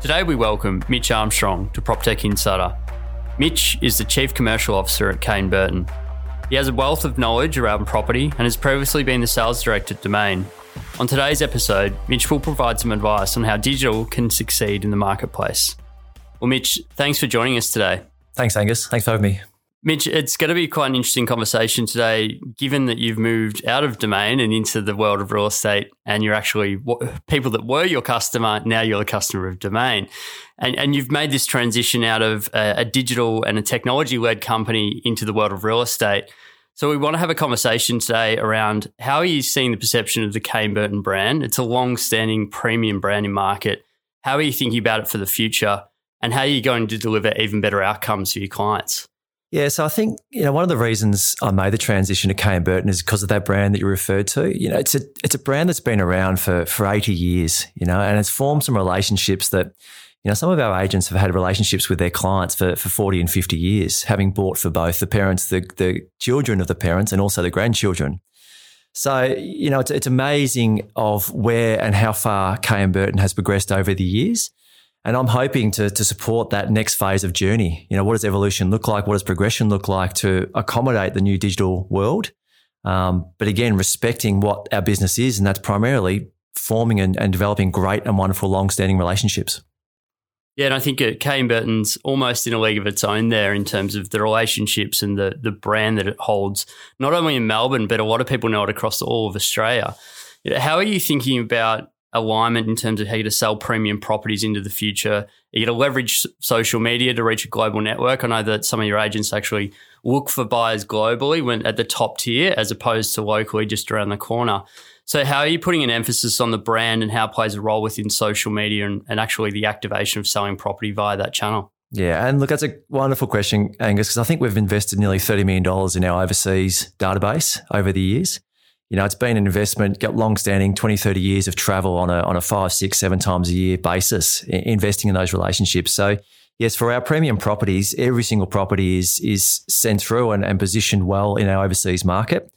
Today we welcome Mitch Armstrong to PropTech Insider. Mitch is the Chief Commercial Officer at Kay and Burton. He has a wealth of knowledge around property and has previously been the Sales Director at Domain. On today's episode, Mitch will provide some advice on how digital can succeed in the marketplace. Well, Mitch, thanks for joining us today. Thanks, Angus. Thanks for having me. Mitch, it's going to be quite an interesting conversation today, given that you've moved out of domain and into the world of real estate, and you're actually people that were your customer now you're a customer of domain, and and you've made this transition out of a, a digital and a technology led company into the world of real estate. So we want to have a conversation today around how are you seeing the perception of the Kay and Burton brand? It's a long-standing premium brand in market. How are you thinking about it for the future, and how are you going to deliver even better outcomes for your clients? Yeah, so I think you know one of the reasons I made the transition to Kay and Burton is because of that brand that you referred to. You know, it's a it's a brand that's been around for for eighty years. You know, and it's formed some relationships that you know some of our agents have had relationships with their clients for for forty and fifty years, having bought for both the parents, the the children of the parents, and also the grandchildren. So you know, it's it's amazing of where and how far Kay and Burton has progressed over the years. And I'm hoping to, to support that next phase of journey. You know, what does evolution look like? What does progression look like to accommodate the new digital world? Um, but again, respecting what our business is, and that's primarily forming and, and developing great and wonderful long-standing relationships. Yeah, and I think uh, Kay and Burton's almost in a league of its own there in terms of the relationships and the the brand that it holds, not only in Melbourne, but a lot of people know it across all of Australia. How are you thinking about alignment in terms of how to sell premium properties into the future. You got to leverage social media to reach a global network. I know that some of your agents actually look for buyers globally when at the top tier as opposed to locally just around the corner. So how are you putting an emphasis on the brand and how it plays a role within social media and, and actually the activation of selling property via that channel? Yeah, and look, that's a wonderful question, Angus, because I think we've invested nearly $30 million in our overseas database over the years you know, it's been an investment, got long standing 20, 30 years of travel on a, on a five, six, seven times a year basis, investing in those relationships. So, yes, for our premium properties, every single property is, is sent through and, and positioned well in our overseas market.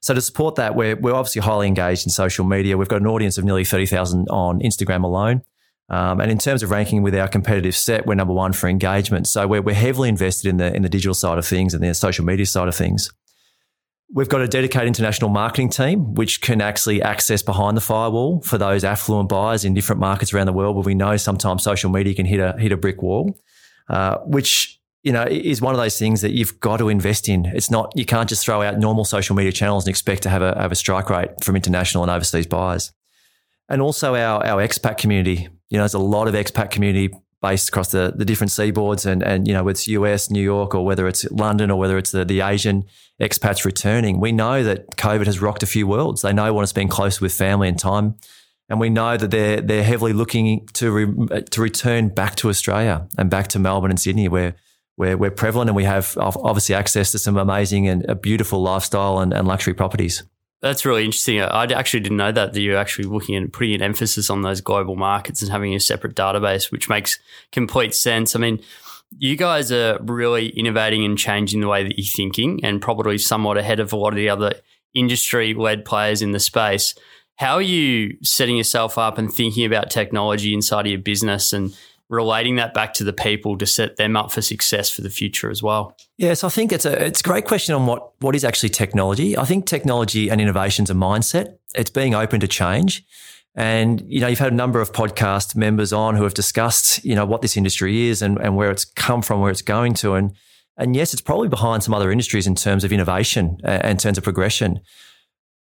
So to support that, we're, we're obviously highly engaged in social media. We've got an audience of nearly 30,000 on Instagram alone. Um, and in terms of ranking with our competitive set, we're number one for engagement. So we're, we're heavily invested in the, in the digital side of things and the social media side of things. We've got a dedicated international marketing team, which can actually access behind the firewall for those affluent buyers in different markets around the world where we know sometimes social media can hit a, hit a brick wall, uh, which, you know, is one of those things that you've got to invest in. It's not, you can't just throw out normal social media channels and expect to have a, have a strike rate from international and overseas buyers. And also our, our expat community. You know, there's a lot of expat community based across the, the different seaboards and, and, you know, whether it's US, New York, or whether it's London or whether it's the, the Asian expats returning, we know that COVID has rocked a few worlds. They know want to spend closer with family and time. And we know that they're, they're heavily looking to, re, to return back to Australia and back to Melbourne and Sydney where, where we're prevalent and we have obviously access to some amazing and uh, beautiful lifestyle and, and luxury properties. That's really interesting. I actually didn't know that, that you're actually looking at putting an emphasis on those global markets and having a separate database, which makes complete sense. I mean, you guys are really innovating and changing the way that you're thinking and probably somewhat ahead of a lot of the other industry led players in the space. How are you setting yourself up and thinking about technology inside of your business and relating that back to the people to set them up for success for the future as well? Yes, I think it's a it's a great question on what what is actually technology. I think technology and innovation is a mindset. It's being open to change. And, you know, you've had a number of podcast members on who have discussed, you know, what this industry is and, and where it's come from, where it's going to. And, and yes, it's probably behind some other industries in terms of innovation and in terms of progression.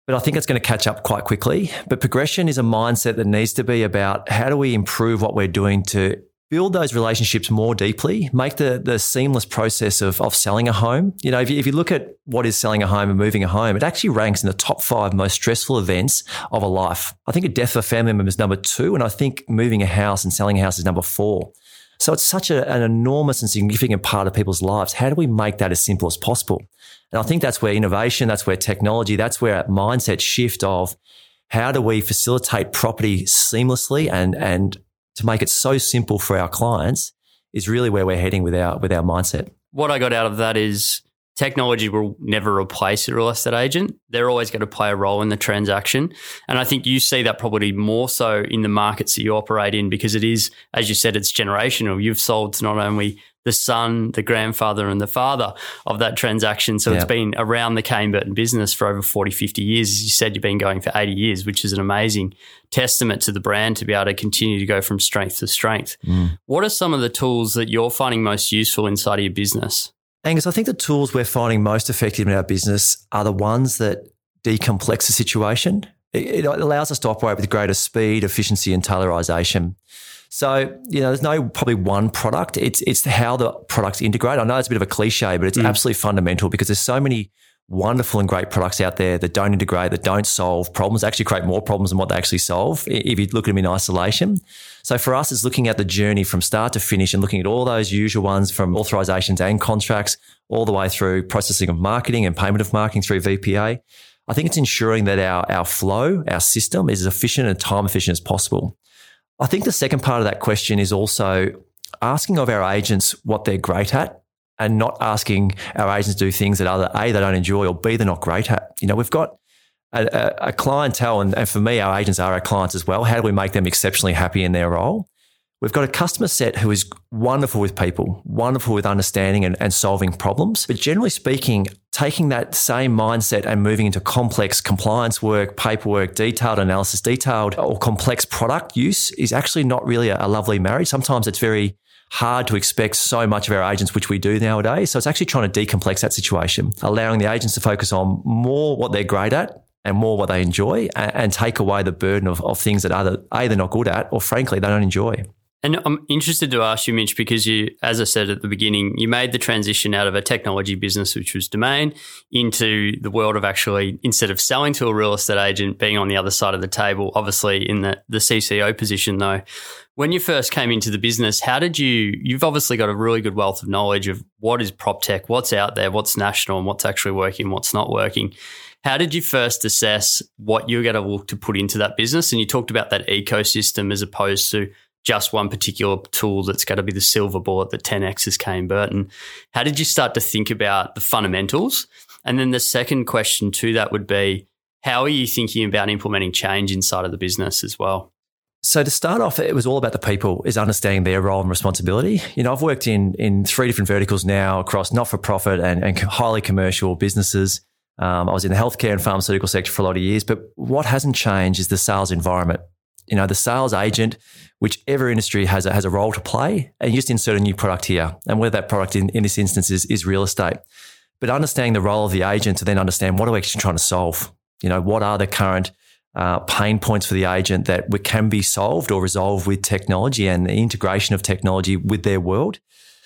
But I think it's going to catch up quite quickly. But progression is a mindset that needs to be about how do we improve what we're doing to build those relationships more deeply, make the, the seamless process of, of selling a home. You know, if you, if you look at what is selling a home and moving a home, it actually ranks in the top five most stressful events of a life. I think a death of a family member is number two, and I think moving a house and selling a house is number four. So it's such a, an enormous and significant part of people's lives. How do we make that as simple as possible? And I think that's where innovation, that's where technology, that's where mindset shift of how do we facilitate property seamlessly and, and to make it so simple for our clients is really where we're heading with our with our mindset. What I got out of that is technology will never replace a real estate agent. They're always going to play a role in the transaction. And I think you see that probably more so in the markets that you operate in because it is, as you said, it's generational. You've sold to not only the son, the grandfather, and the father of that transaction. So yeah. it's been around the Kay and Burton business for over 40, 50 years. As you said, you've been going for 80 years, which is an amazing testament to the brand to be able to continue to go from strength to strength. Mm. What are some of the tools that you're finding most useful inside of your business? Angus, I think the tools we're finding most effective in our business are the ones that decomplex the situation. It, allows us to operate with greater speed, efficiency, and tailorization. So, you know, there's no probably one product. It's it's how the products integrate. I know it's a bit of a cliche, but it's mm. absolutely fundamental because there's so many wonderful and great products out there that don't integrate, that don't solve problems, actually create more problems than what they actually solve if you look at them in isolation. So for us, it's looking at the journey from start to finish and looking at all those usual ones from authorizations and contracts all the way through processing of marketing and payment of marketing through VPA. I think it's ensuring that our, our flow, our system is as efficient and time efficient as possible. I think the second part of that question is also asking of our agents what they're great at and not asking our agents to do things that either A, they don't enjoy or B, they're not great at. You know, we've got a, a, clientele, and, and for me, our agents are our clients as well. How do we make them exceptionally happy in their role? We've got a customer set who is wonderful with people, wonderful with understanding and, and, solving problems. But generally speaking, taking that same mindset and moving into complex compliance work, paperwork, detailed analysis, detailed or complex product use is actually not really a, a lovely marriage. Sometimes it's very hard to expect so much of our agents, which we do nowadays. So it's actually trying to decomplex that situation, allowing the agents to focus on more what they're great at and more what they enjoy and, take away the burden of, of things that either A, they're not good at, or frankly, they don't enjoy. And I'm interested to ask you, Mitch, because you, as I said at the beginning, you made the transition out of a technology business, which was domain, into the world of actually, instead of selling to a real estate agent, being on the other side of the table, obviously in the, the CCO position, though. When you first came into the business, how did you? You've obviously got a really good wealth of knowledge of what is prop tech, what's out there, what's national, and what's actually working, what's not working. How did you first assess what you're going to look to put into that business? And you talked about that ecosystem as opposed to just one particular tool that's going to be the silver bullet that 10x is Kay and Burton. How did you start to think about the fundamentals? And then the second question to that would be how are you thinking about implementing change inside of the business as well? So to start off, it was all about the people, is understanding their role and responsibility. You know, I've worked in in three different verticals now across not for profit and, and highly commercial businesses. Um, I was in the healthcare and pharmaceutical sector for a lot of years, but what hasn't changed is the sales environment. You know, the sales agent, whichever industry has a, has a role to play, and you just insert a new product here. And whether that product in, in this instance is, is real estate. But understanding the role of the agent to then understand what are we actually trying to solve? You know, what are the current uh, pain points for the agent that can be solved or resolved with technology and the integration of technology with their world.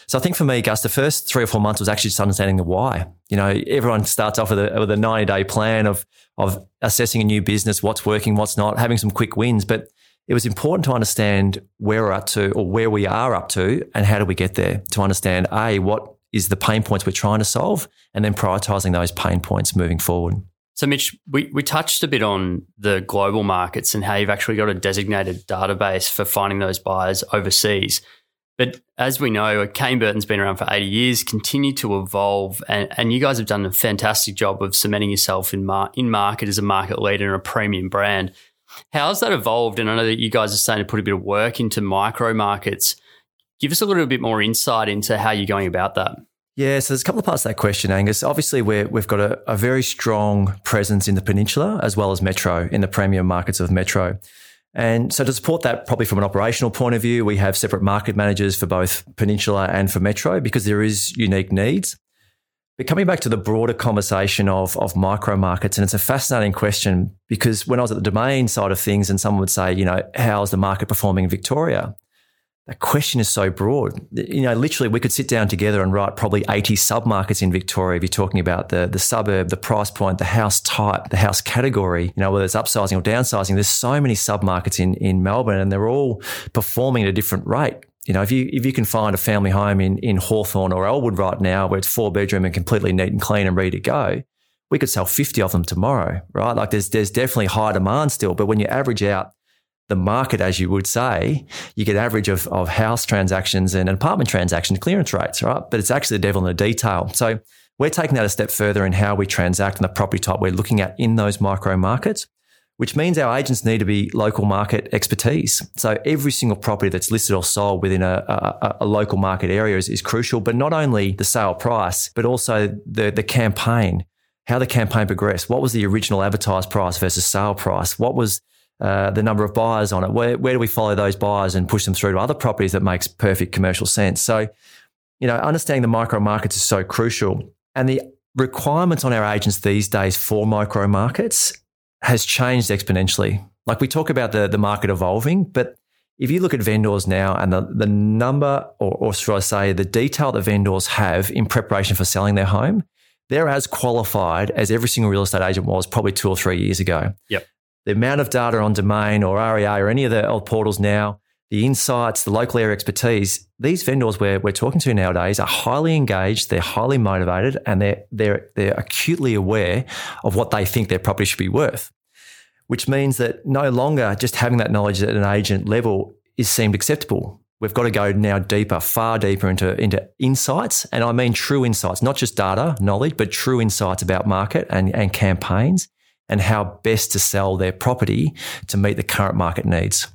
So I think for me, Gus, the first three or four months was actually just understanding the why. You know, everyone starts off with a, with a 90 day plan of, of assessing a new business, what's working, what's not, having some quick wins. But it was important to understand where we're up to or where we are up to and how do we get there to understand A, what is the pain points we're trying to solve and then prioritizing those pain points moving forward. So, Mitch, we, we touched a bit on the global markets and how you've actually got a designated database for finding those buyers overseas. But as we know, Kay and Burton's been around for 80 years, continue to evolve, and, and you guys have done a fantastic job of cementing yourself in, mar- in market as a market leader and a premium brand. How's that evolved? And I know that you guys are starting to put a bit of work into micro markets. Give us a little bit more insight into how you're going about that. Yeah, so there's a couple of parts to that question, Angus. Obviously, we have got a, a, very strong presence in the peninsula as well as metro, in the premium markets of metro. And so to support that, probably from an operational point of view, we have separate market managers for both peninsula and for metro because there is unique needs. But coming back to the broader conversation of, of micro markets, and it's a fascinating question because when I was at the domain side of things and someone would say, you know, how's the market performing in Victoria? That question is so broad. You know, literally, we could sit down together and write probably 80 submarkets in Victoria if you're talking about the, the suburb, the price point, the house type, the house category, you know, whether it's upsizing or downsizing. There's so many submarkets in, in Melbourne and they're all performing at a different rate. You know, if you if you can find a family home in, in Hawthorn or Elwood right now where it's four bedroom and completely neat and clean and ready to go, we could sell 50 of them tomorrow, right? Like there's there's definitely high demand still, but when you average out the market, as you would say, you get average of, of house transactions and apartment transaction clearance rates, right? But it's actually the devil in the detail. So We're taking that a step further in how we transact and the property type we're looking at in those micro markets, which means our agents need to be local market expertise. So every single property that's listed or sold within a, a, a local market area is, is, crucial, but not only the sale price, but also the, the campaign, how the campaign progressed. What was the original advertised price versus sale price? What was uh, the number of buyers on it? Where, where do we follow those buyers and push them through to other properties that makes perfect commercial sense? So, you know, understanding the micro markets is so crucial. And the requirements on our agents these days for micro markets has changed exponentially. Like we talk about the, the market evolving, but if you look at vendors now and the, the number, or, or should I say, the detail that vendors have in preparation for selling their home, they're as qualified as every single real estate agent was probably two or three years ago. Yep. The amount of data on domain or REA or any of the old portals now the insights, the local area expertise, these vendors we're, we're talking to nowadays are highly engaged, they're highly motivated, and they're, they're, they're acutely aware of what they think their property should be worth, which means that no longer just having that knowledge at an agent level is seemed acceptable. We've got to go now deeper, far deeper into, into insights. And I mean true insights, not just data, knowledge, but true insights about market and, and campaigns and how best to sell their property to meet the current market needs.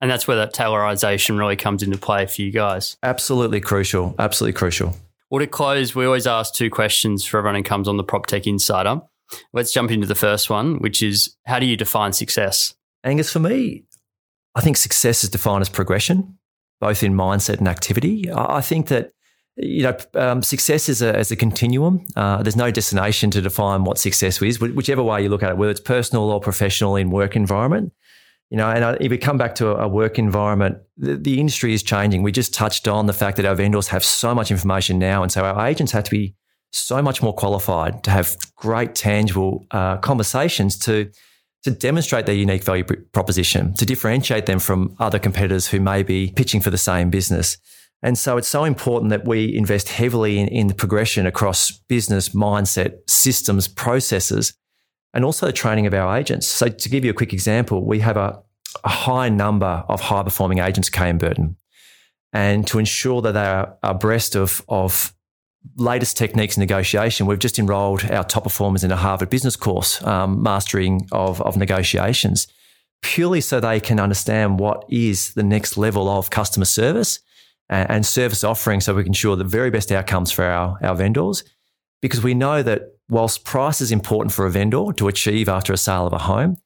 And that's where that tailorization really comes into play for you guys. Absolutely crucial. Absolutely crucial. Well, to close, we always ask two questions for everyone who comes on the Prop Tech Insider. Let's jump into the first one, which is how do you define success? Angus, for me, I think success is defined as progression, both in mindset and activity. I think that you know, um, success is a, is a continuum. Uh, there's no destination to define what success is, whichever way you look at it, whether it's personal or professional in work environment. You know, and if we come back to a work environment, the, the, industry is changing. We just touched on the fact that our vendors have so much information now, and so our agents have to be so much more qualified to have great, tangible uh, conversations to to demonstrate their unique value proposition, to differentiate them from other competitors who may be pitching for the same business. And so it's so important that we invest heavily in, in the progression across business, mindset, systems, processes and also the training of our agents. So, to give you a quick example, we have a, a high number of high performing agents at Kay Burton. And to ensure that they are abreast of, of latest techniques in negotiation, we've just enrolled our top performers in a Harvard business course, um, mastering of, of negotiations, purely so they can understand what is the next level of customer service and, service offering so we can ensure the very best outcomes for our, our vendors. Because we know that whilst price is important for a vendor to achieve after a sale of a home,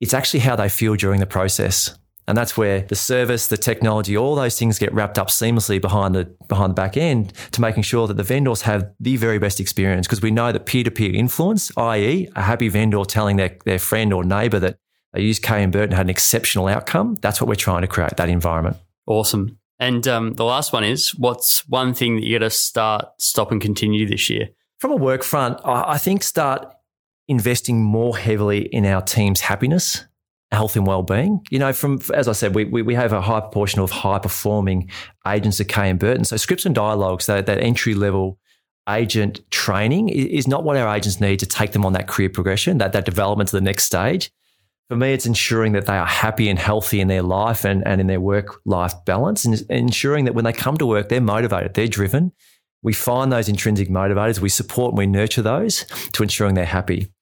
it's actually how they feel during the process. And that's where the service, the technology, all those things get wrapped up seamlessly behind the behind the back end to making sure that the vendors have the very best experience. Because we know that peer-to-peer influence, i.e., a happy vendor telling their, their friend or neighbor that they used Kay and Burton had an exceptional outcome, that's what we're trying to create, that environment. Awesome. And um, the last one is what's one thing that you got to start, stop, and continue this year? From a work front, I think start investing more heavily in our team's happiness, health, and well-being. You know, from as I said, we we, we have a high proportion of high-performing agents at Kay and Burton. So scripts and dialogues, that, that entry level agent training is not what our agents need to take them on that career progression, that that development to the next stage. For me, it's ensuring that they are happy and healthy in their life and, and in their work life balance, and ensuring that when they come to work, they're motivated, they're driven, we find those intrinsic motivators, we support and we nurture those to ensuring they're happy.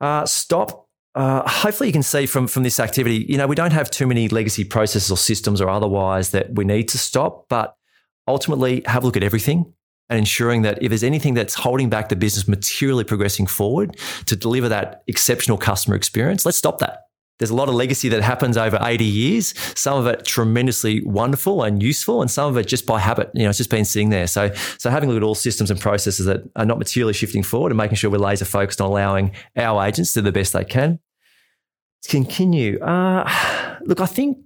Uh, stop. Uh, hopefully, you can see from, from this activity, you know, we don't have too many legacy processes or systems or otherwise that we need to stop, but ultimately have a look at everything and ensuring that if there's anything that's holding back the business materially progressing forward to deliver that exceptional customer experience, let's stop that. There's a lot of legacy that happens over 80 years. Some of it tremendously wonderful and useful, and some of it just by habit. You know, it's just been sitting there. So, so having a look at all systems and processes that are not materially shifting forward and making sure we're laser focused on allowing our agents to do the best they can. To continue. Uh, look, I think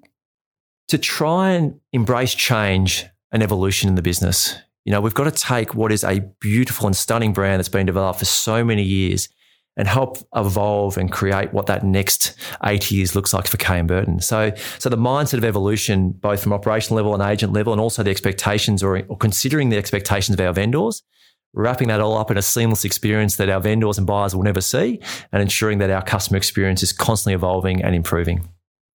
to try and embrace change and evolution in the business, you know, we've got to take what is a beautiful and stunning brand that's been developed for so many years and help evolve and create what that next 80 years looks like for Kay and Burton. So, so the mindset of evolution, both from operational level and agent level, and also the expectations or, or considering the expectations of our vendors, wrapping that all up in a seamless experience that our vendors and buyers will never see, and ensuring that our customer experience is constantly evolving and improving.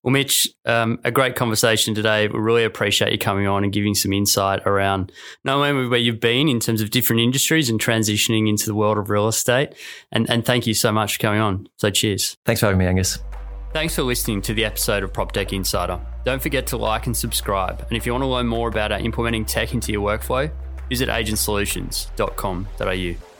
Well, Mitch, um, a great conversation today. We really appreciate you coming on and giving some insight around not only where you've been in terms of different industries and transitioning into the world of real estate. And, and thank you so much for coming on. So, cheers. Thanks for having me, Angus. Thanks for listening to the episode of PropTech Insider. Don't forget to like and subscribe. And if you want to learn more about our implementing tech into your workflow, visit agentsolutions.com.au.